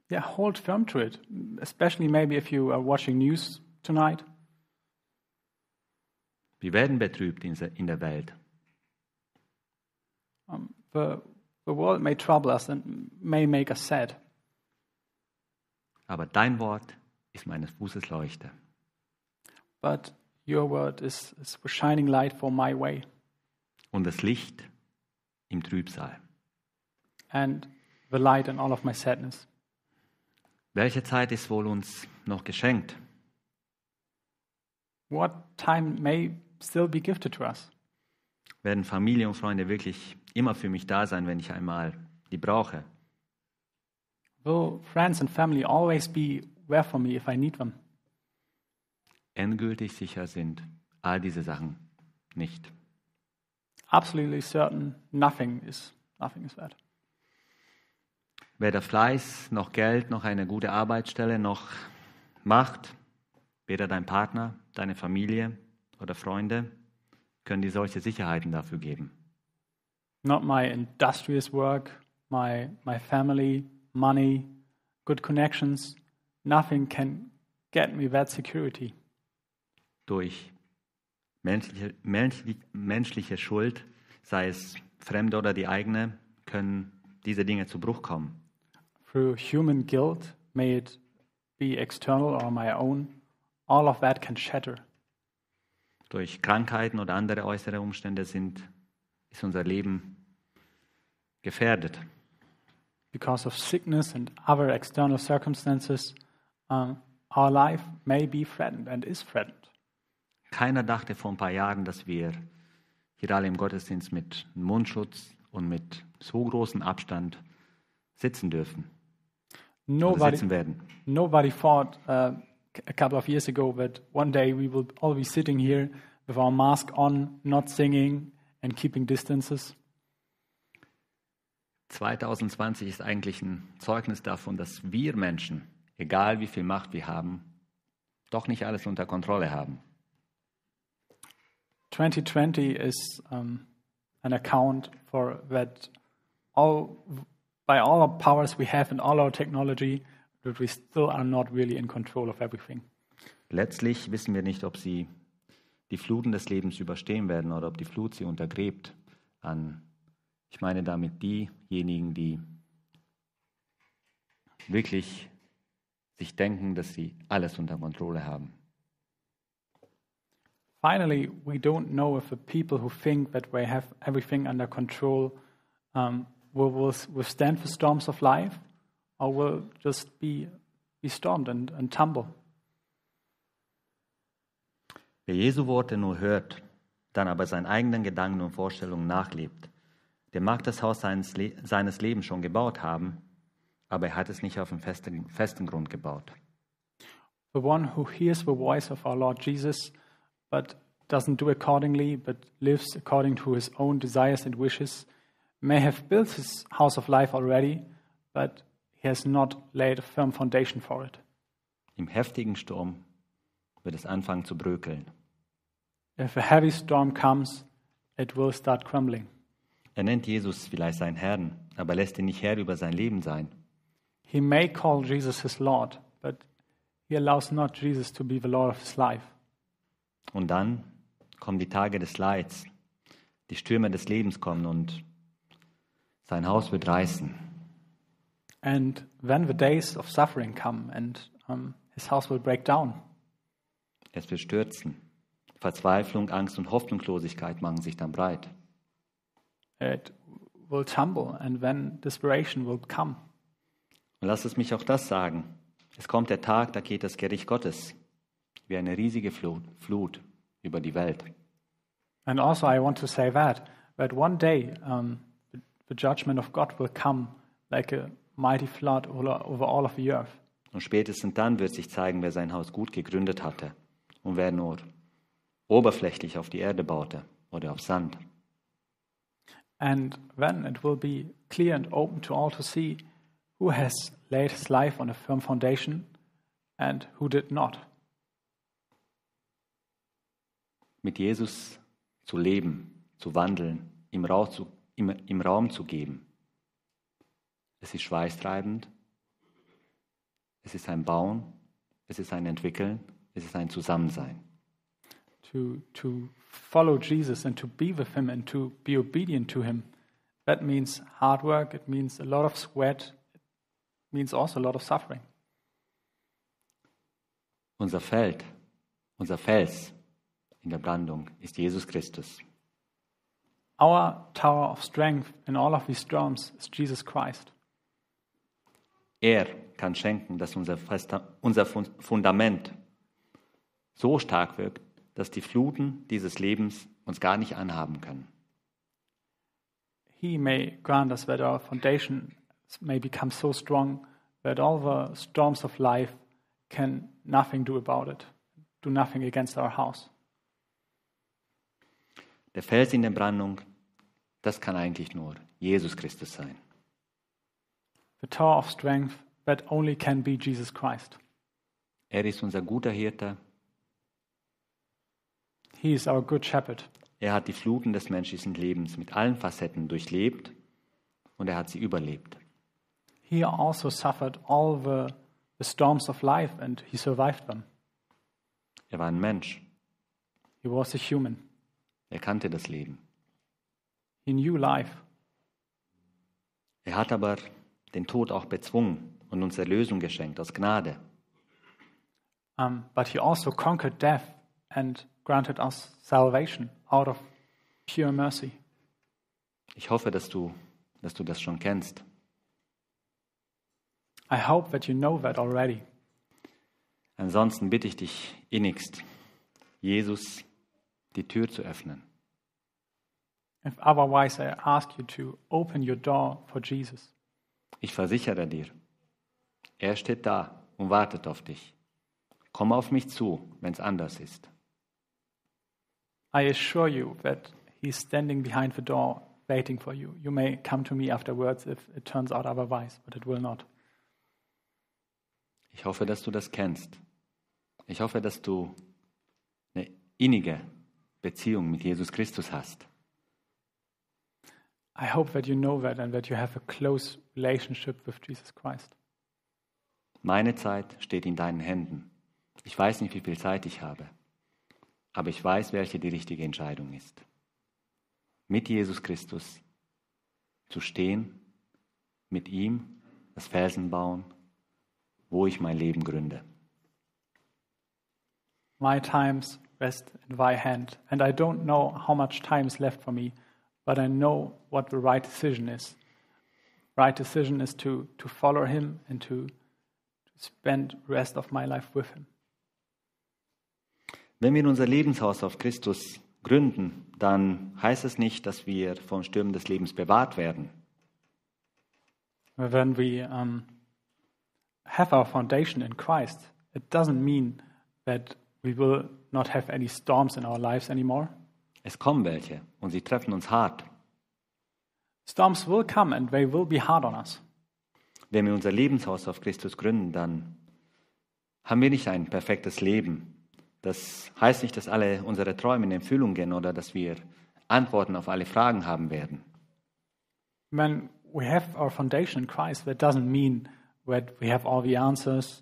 Yeah, hold firm to it, especially maybe if you are watching news tonight. Wir werden betrübt in der Welt. Um, the, the world may trouble us and may make us sad, Aber dein Wort ist meines Fußes Leuchte. but your word is, is shining light for my way und das Licht im Trübsal. and the light in all of my sadness. Welche Zeit ist wohl uns noch geschenkt? What time may still be gifted to us? Werden Familie und Freunde wirklich immer für mich da sein, wenn ich einmal die brauche? Will friends and family always be there for me if I need them? Endgültig sicher sind all diese Sachen nicht. Absolutely certain nothing is nothing is that. Weder Fleiß noch Geld noch eine gute Arbeitsstelle noch Macht, weder dein Partner, deine Familie oder Freunde können dir solche Sicherheiten dafür geben. Not my industrious work, my my family, money, good connections, nothing can get me that security. Durch menschliche, menschlich, menschliche Schuld, sei es fremde oder die eigene, können diese Dinge zu Bruch kommen. Through human guilt, may it be external or my own, all of that can shatter. Durch Krankheiten oder andere äußere Umstände sind, ist unser Leben gefährdet. Because of sickness and other external circumstances, um, our life may be threatened and is threatened. Keiner dachte vor ein paar Jahren, dass wir hier alle im Gottesdienst mit Mundschutz und mit so großem Abstand sitzen dürfen Nobody, sitzen werden. nobody thought uh, a couple of years ago that one day we will all be sitting here with our mask on, not singing and keeping distances. 2020 ist eigentlich ein Zeugnis davon, dass wir Menschen, egal wie viel Macht wir haben, doch nicht alles unter Kontrolle haben. 2020 is um, an account for that all by all our powers we have and all our technology that we still are not really in control of everything. Letztlich wissen wir nicht, ob sie die Fluten des Lebens überstehen werden oder ob die Flut sie untergräbt. An, ich meine damit diejenigen, die wirklich sich denken, dass sie alles unter Kontrolle haben. Finally, we don't know if the people who think that they have everything under control um, will, will withstand the storms of life or will just be, be stormed and, and tumble. Wer Jesu Worte nur hört, dann aber seinen eigenen Gedanken und Vorstellungen nachlebt, der mag das Haus seines, seines Lebens schon gebaut haben, aber er hat es nicht auf einen festen, festen Grund gebaut. The one who hears the voice of our Lord Jesus, but doesn't do accordingly, but lives according to his own desires and wishes, may have built his house of life already, but he has not laid a firm foundation for it. Im heftigen Sturm wird es anfangen zu brökeln. If a heavy storm comes, it will start crumbling. Er nennt Jesus vielleicht seinen Herrn, aber lässt ihn nicht Herr über sein Leben sein. He may call Jesus his Lord, but he allows not Jesus to be the Lord of his life. Und dann kommen die Tage des Leids, die Stürme des Lebens kommen und sein Haus wird reißen. And then the days of suffering come and um, his house will break down. Es wird stürzen. Verzweiflung, Angst und Hoffnungslosigkeit machen sich dann breit. It will tumble and then desperation will come. Und lass es mich auch das sagen. Es kommt der Tag, da geht das Gericht Gottes wie eine riesige Flut, Flut über die Welt. And also, I want to say that that one day um, the judgment of God will come like a mighty flood over over all of the earth. Und spätestens dann wird sich zeigen, wer sein Haus gut gegründet hatte und wer nur oberflächlich auf die Erde baute oder auf Sand. And then it will be clear and open to all to see who has laid his life on a firm foundation and who did not. Mit Jesus zu leben, zu wandeln, im Raum zu, im, im Raum zu geben. Es ist schweißtreibend, es ist ein Bauen, es ist ein Entwickeln, es ist ein Zusammensein. To, to follow Jesus and to be with him and to be obedient to him, that means hard work, it means a lot of sweat, it means also a lot of suffering. Unser Feld, unser Fels in der Brandung ist Jesus Christus. Our tower of strength in all of these storms is Jesus Christ. Er kann schenken, dass unser, unser Fundament so stark wirkt, dass die Fluten dieses Lebens uns gar nicht anhaben können. He may grant us that our foundation may become so strong that all the storms of life can nothing do about it, do nothing against our house. Der Fels in der Brandung, das kann eigentlich nur Jesus Christus sein. The tower of strength that only can be Jesus Christ. Er ist unser guter Hirte. He is our good shepherd. Er hat die Fluten des menschlichen Lebens mit allen Facetten durchlebt und er hat sie überlebt. He also suffered all the, the storms of life and he survived them. Er war ein Mensch. He was a human. Er kannte das Leben. He knew life. Er hat aber den Tod auch bezwungen und uns Erlösung geschenkt aus Gnade. Um, but he also conquered death and granted us salvation out of pure mercy. Ich hoffe, dass du, dass du das schon kennst. I hope that you know that already. Ansonsten bitte ich dich innigst, Jesus die Tür zu öffnen. If otherwise, I ask you to open your door for Jesus. Ich versichere dir, er steht da und wartet auf dich. Komm auf mich zu, wenn es anders ist. I assure you that he's standing behind the door waiting for you. You may come to me afterwards if it turns out otherwise, but it will not. Ich hoffe, dass du das kennst Ich hoffe, dass du eine innige Beziehung mit Jesus Christus hast. I hope that you know that and that you have a close relationship with Jesus Christ. Meine Zeit steht in deinen Händen. Ich weiß nicht, wie viel Zeit ich habe, aber ich weiß, welche die richtige Entscheidung ist. Mit Jesus Christus zu stehen, mit ihm das Felsen bauen, wo ich mein Leben gründe. My times rest in thy hand, and I don't know how much time is left for me, but I know what the right decision is. Right decision is to, to follow him and to, to spend rest of my life with him. Wenn wir unser Lebenshaus auf Christus gründen, dann heißt es nicht, dass wir von Stürmen des Lebens bewahrt werden. When we um, have our foundation in Christ, it doesn't mean that we will not have any storms in our lives anymore. Es kommen welche und sie treffen uns hart. Storms will come and they will be hard on us. Wenn wir unser Lebenshaus auf Christus gründen, dann haben wir nicht ein perfektes Leben. Das heißt nicht, dass alle unsere Träume in Erfüllung gehen oder dass wir Antworten auf alle Fragen haben werden. When we have our foundation in Christ, that doesn't mean that we have all the answers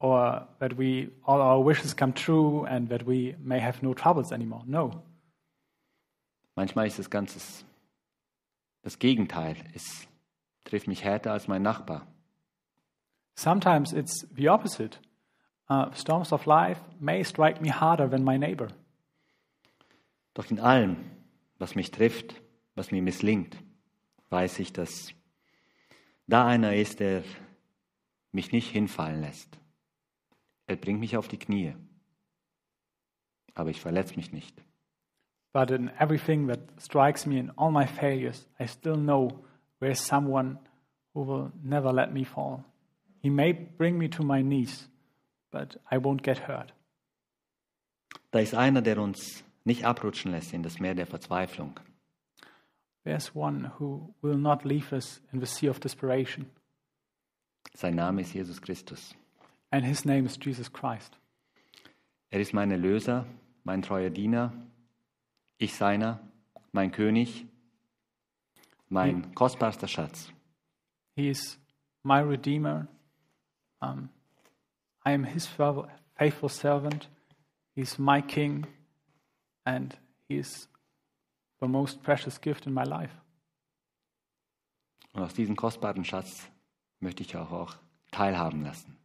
or that we all our wishes come true and that we may have no troubles anymore. No. Manchmal ist das Ganze das Gegenteil. Es trifft mich härter als mein Nachbar. Sometimes it's the opposite. Uh, storms of life may strike me harder than my neighbor. Doch in allem, was mich trifft, was mir misslingt, weiß ich, dass da einer ist, der mich nicht hinfallen lässt. Er bringt mich auf die Knie, aber ich verletze mich nicht. But in everything that strikes me, in all my failures, I still know there's someone who will never let me fall. He may bring me to my knees, but I won't get hurt. Da ist einer, der uns nicht abrutschen lässt in das Meer der Verzweiflung. There's one who will not leave us in the sea of desperation, Sein Name ist Jesus Christus. and his name is Jesus Christ. Er ist mein Erlöser, mein treuer Diener, ich seiner, mein König, mein kostbarster Schatz. He is my Redeemer. Um, I am his faithful servant. He's my King, and he is the most precious gift in my life. Und aus diesem kostbaren Schatz möchte ich auch, auch teilhaben lassen.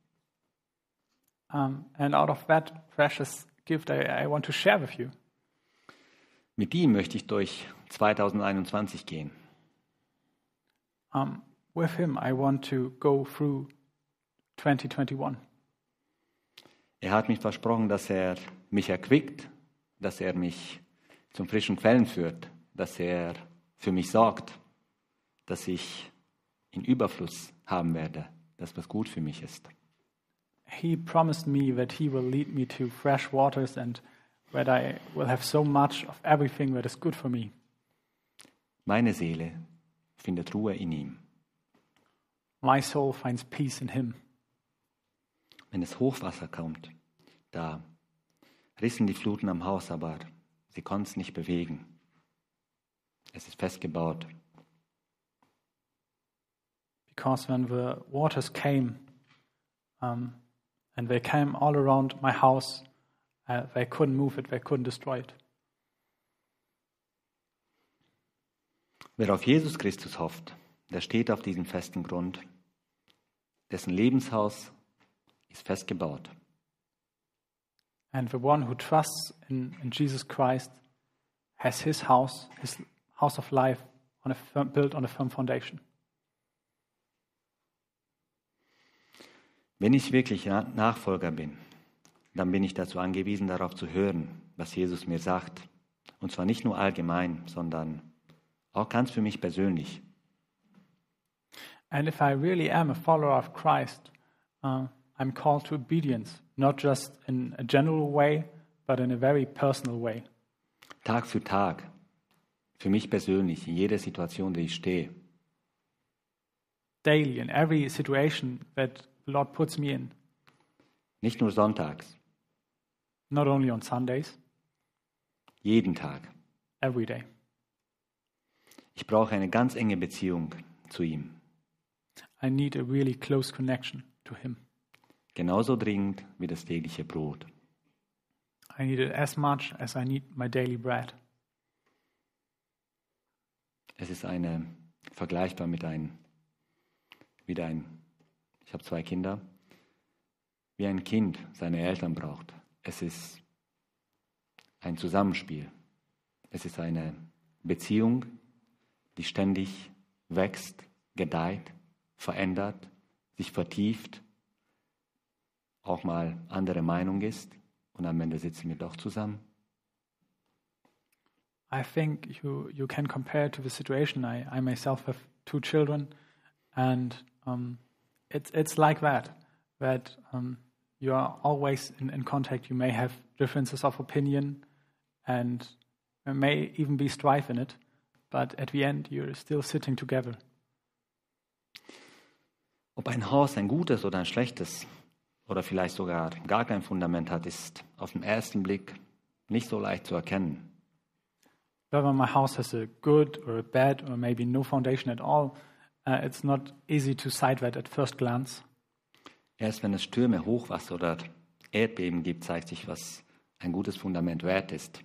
Um, and out of that precious gift, I, I want to share with you. Mit ihm möchte ich durch 2021 gehen. Um, with him, I want to go through 2021. Er hat mich versprochen, dass er mich erquickt, dass er mich zum frischen Quellen führt, dass er für mich sorgt, dass ich in Überfluss haben werde, das was gut für mich ist. He promised me that he will lead me to fresh waters and that I will have so much of everything that is good for me. Meine Seele findet Ruhe in ihm. My soul finds peace in him. Wenn das Hochwasser kommt, da rissen die Fluten am Haus, aber sie konnten es nicht bewegen. Es ist festgebaut. Because when the waters came, um, and they came all around my house, uh, they couldn't move it, they couldn't destroy it. Wer auf Jesus Christus hofft, der steht auf diesem festen Grund, dessen Lebenshaus ist festgebaut. And the one who trusts in, in Jesus Christ has his house, his house of life, on a firm, built on a firm foundation. Wenn ich wirklich Na- Nachfolger bin, dann bin ich dazu angewiesen, darauf zu hören, was Jesus mir sagt. Und zwar nicht nur allgemein, sondern auch ganz für mich persönlich. And if I really am a follower of Christ, uh, I'm called to obedience, not just in a general way, but in a very personal way. Tag für Tag, für mich persönlich, in jeder Situation, die ich stehe. Daily, in every situation that the Lord puts me in. Nicht nur sonntags, not only on Sundays, jeden Tag. every day. Ich brauche eine ganz enge Beziehung zu ihm. I need a really close connection to Him. Genauso dringend wie das tägliche Brot. I need it as much as I need my daily bread. Es ist eine vergleichbar mit ein wieder ein ich habe zwei Kinder wie ein Kind seine Eltern braucht. Es ist ein Zusammenspiel. Es ist eine Beziehung, die ständig wächst, gedeiht, verändert, sich vertieft, auch mal andere Meinung ist und am Ende sitzen wir doch zusammen. I think you, you can compare to the situation. I, I myself have two children, and um, it's, it's like that, that um, you are always in, in contact. You may have differences of opinion, and there may even be strife in it, but at the end, you're still sitting together. Ob ein Haus ein gutes oder ein schlechtes oder vielleicht sogar gar kein Fundament hat, ist auf den ersten Blick nicht so leicht zu erkennen. Whether my house has a good or a bad or maybe no foundation at all, uh, it's not easy to sight that at first glance. Erst wenn es Stürme, Hochwasser oder Erdbeben gibt, zeigt sich, was ein gutes Fundament wert ist.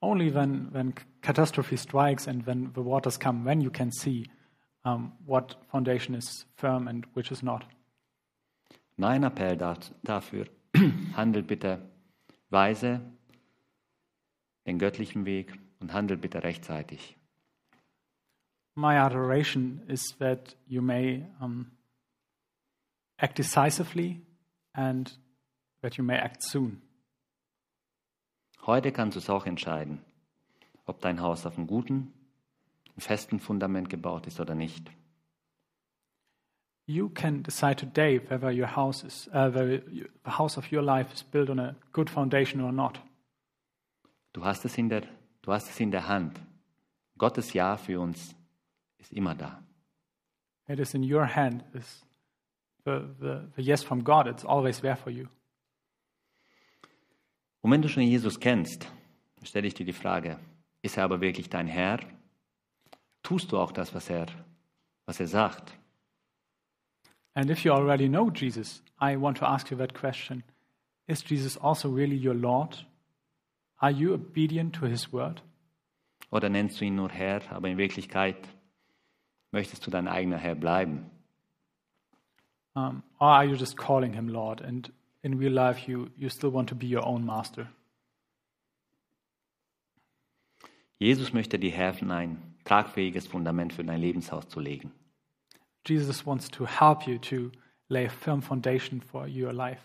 Only when, when catastrophe strikes and when the waters come, then you can see um, what foundation is firm and which is not. Mein Appell da, dafür, handelt bitte weise den göttlichen Weg und handelt bitte rechtzeitig. My adoration is that you may um, act decisively and that you may act soon. Heute kannst du es auch entscheiden, ob dein Haus auf einem guten, festen Fundament gebaut ist oder nicht. You can decide today whether your house is uh, whether the house of your life is built on a good foundation or not. Du hast es in der, du hast es in der Hand. Gottes Ja für uns ist immer da. It is in your hand. Is the, the, the yes from God. It's always there for you. Und wenn du schon Jesus kennst, stelle ich dir die Frage, ist er aber wirklich dein Herr? Tust du auch das, was er, was er sagt? And if you already know Jesus, I want to ask you that question. Is Jesus also really your Lord? Are you obedient to his word? Oder nennst du ihn nur Herr, aber in Wirklichkeit möchtest du dein eigener Herr bleiben? Um, or are you just calling him Lord and in real life you, you still want to be your own master? Jesus möchte dir helfen, ein tragfähiges Fundament für dein Lebenshaus zu legen. Jesus wants to help you to lay a firm foundation for your life.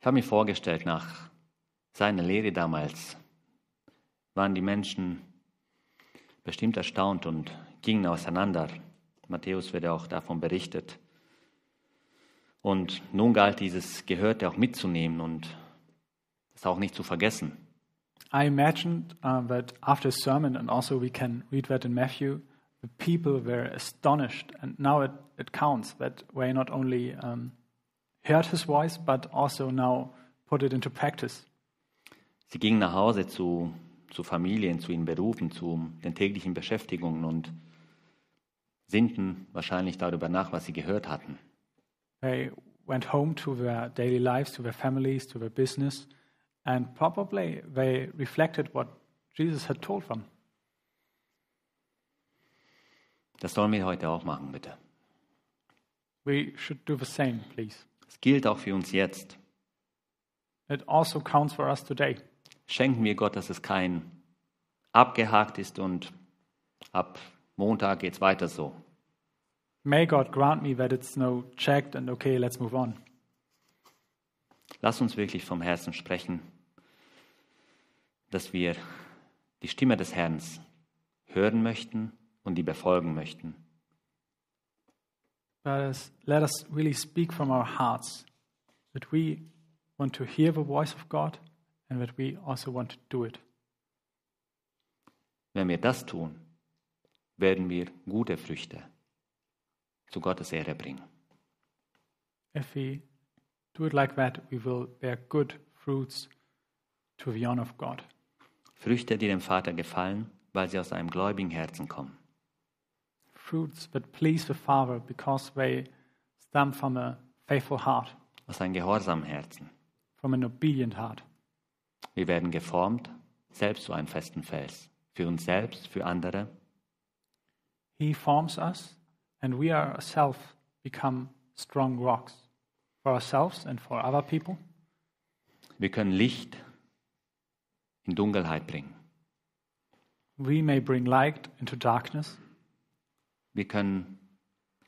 Ich habe mir vorgestellt, nach seiner Lehre damals waren die Menschen bestimmt erstaunt und gingen auseinander. Matthäus wird ja auch davon berichtet. Und nun galt dieses Gehörte auch mitzunehmen und es auch nicht zu vergessen. I imagined uh, that after sermon, and also we can read that in Matthew, the people were astonished. And now it, it counts that they not only um, heard his voice, but also now put it into practice. Sie gingen nach Hause zu, zu Familien, zu ihren Berufen, zu den täglichen Beschäftigungen und sinnten wahrscheinlich darüber nach, was sie gehört hatten. They went home to their daily lives, to their families, to their business, and probably they reflected what Jesus had told them. Das sollen wir heute auch machen, bitte. We should do the same, please. Es gilt auch für uns jetzt. It also counts for us today. Schenken wir Gott, dass es kein abgehakt ist und ab Montag geht's weiter so. May God grant me that it's no checked and okay, let's move on. Lass uns wirklich vom Herzen sprechen, dass wir die Stimme des Herrn hören möchten und die befolgen möchten. Let us, let us really speak from our hearts that we want to hear the voice of God and that we also want to do it. Wenn wir das tun, werden wir gute Früchte zu Gottes Ehre bringen. If we do it like that, we will bear good fruits to the honor of God. Früchte, die dem Vater gefallen, weil sie aus einem gläubigen Herzen kommen. Fruits that please the Father because they stem from a faithful heart, Aus einem gehorsamen Herzen. from an obedient heart. Wir werden geformt, selbst zu einem festen Fels. Für uns selbst, für andere He forms us, and we ourselves become strong rocks for ourselves and for other people. Wir können Licht in Dunkelheit bringen. We may bring light into darkness. Wir können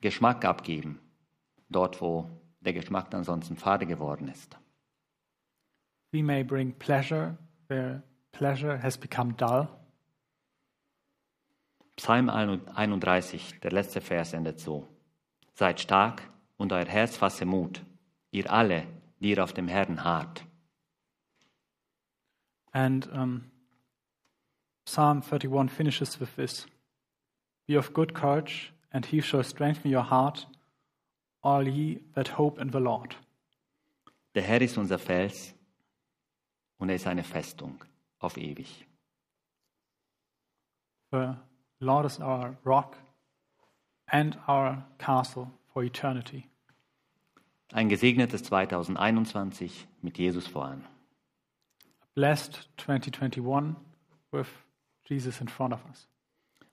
Geschmack abgeben, dort wo der Geschmack ansonsten fade geworden ist. We may bring pleasure where pleasure has become dull. Psalm 31, der letzte Vers endet so. Seid stark und euer Herz fasse Mut, ihr alle, die ihr auf dem Herrn harrt. And um, Psalm 31 finishes with this Be of good courage, and he shall strengthen your heart, all ye that hope in the Lord. Der Herr ist unser Fels und er ist eine Festung auf ewig. The Lord is our rock and our castle for eternity. Ein gesegnetes 2021 mit Jesus voran. Blessed 2021 with Jesus in front of us.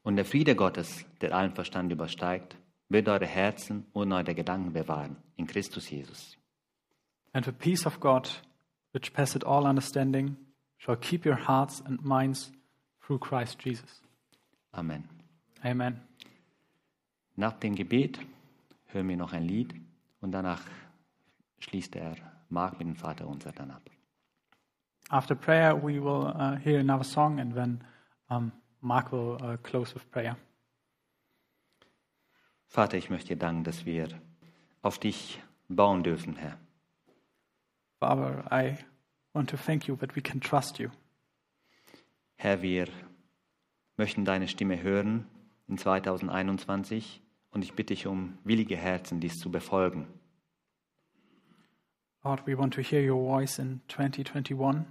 Und der Friede Gottes, der allen Verstand übersteigt, wird eure Herzen und eure Gedanken bewahren in Christus Jesus. And the peace of God, which passeth all understanding, shall keep your hearts and minds through Christ Jesus. Amen. Amen. Nach dem Gebet hören wir noch ein Lied und danach schließt der Mark mit dem Vater unser dann ab. After prayer, we will uh, hear another song, and then um, Mark will uh, close with prayer. Vater, ich möchte dir danken, dass wir auf dich bauen dürfen, Herr. Father, I want to thank you that we can trust you. Herr, wir möchten deine Stimme hören in 2021 und ich bitte dich um willige Herzen, dies zu befolgen. Lord, we want to hear your voice in 2021,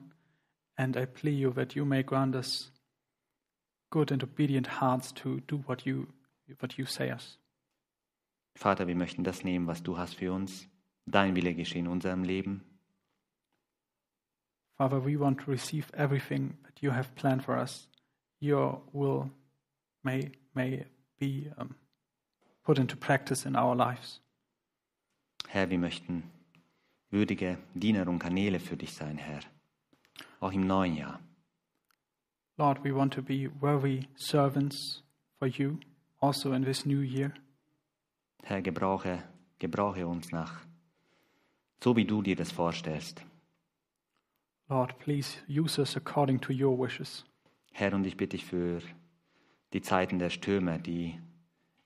and I plea you that you may grant us good and obedient hearts to do what you, what you say us. Vater, wir möchten das nehmen, was du hast für uns. Dein Wille geschehe in unserem Leben. Father, we want to receive everything that you have planned for us. Your will may, may be um, put into practice in our lives. Herr, wir möchten würdige Diener und Kanäle für dich sein, Herr. Auch im neuen Jahr. Lord, we want to be worthy servants for you, also in this new year. Herr, gebrauche, gebrauche uns nach, so wie du dir das vorstellst. Lord, please use us according to your wishes. Herr, und ich bitte dich für die Zeiten der Stürme, die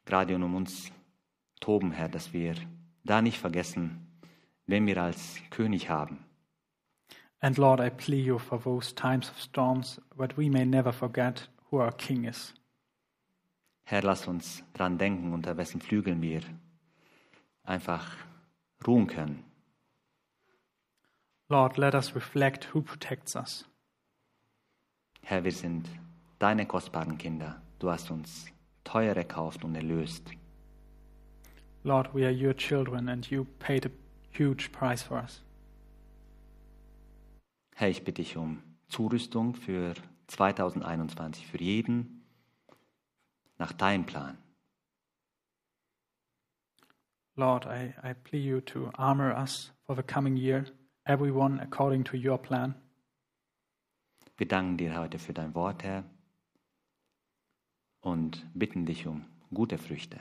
gerade um uns toben, Herr, dass wir da nicht vergessen, wen wir als König haben. And Lord, I plea you for those times of storms that we may never forget who our King is. Herr, lass uns dran denken, unter wessen Flügeln wir einfach ruhen können. Lord, let us reflect who protects us. Herr, wir sind deine kostbaren Kinder. Du hast uns teuer erkauft und erlöst. Lord, we are your children and you paid a huge price for us. Herr, ich bitte dich um Zurüstung für 2021, für jeden nach deinem Plan. Lord, I, I plea you to armor us for the coming year, everyone according to your plan. Wir danken dir heute für dein Wort, Herr, und bitten dich um gute Früchte.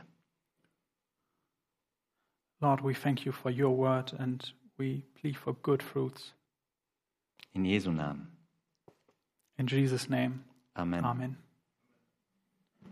Lord, we thank you for your word and we plead for good fruits. In Jesu Namen. In Jesus' name, Amen. Amen.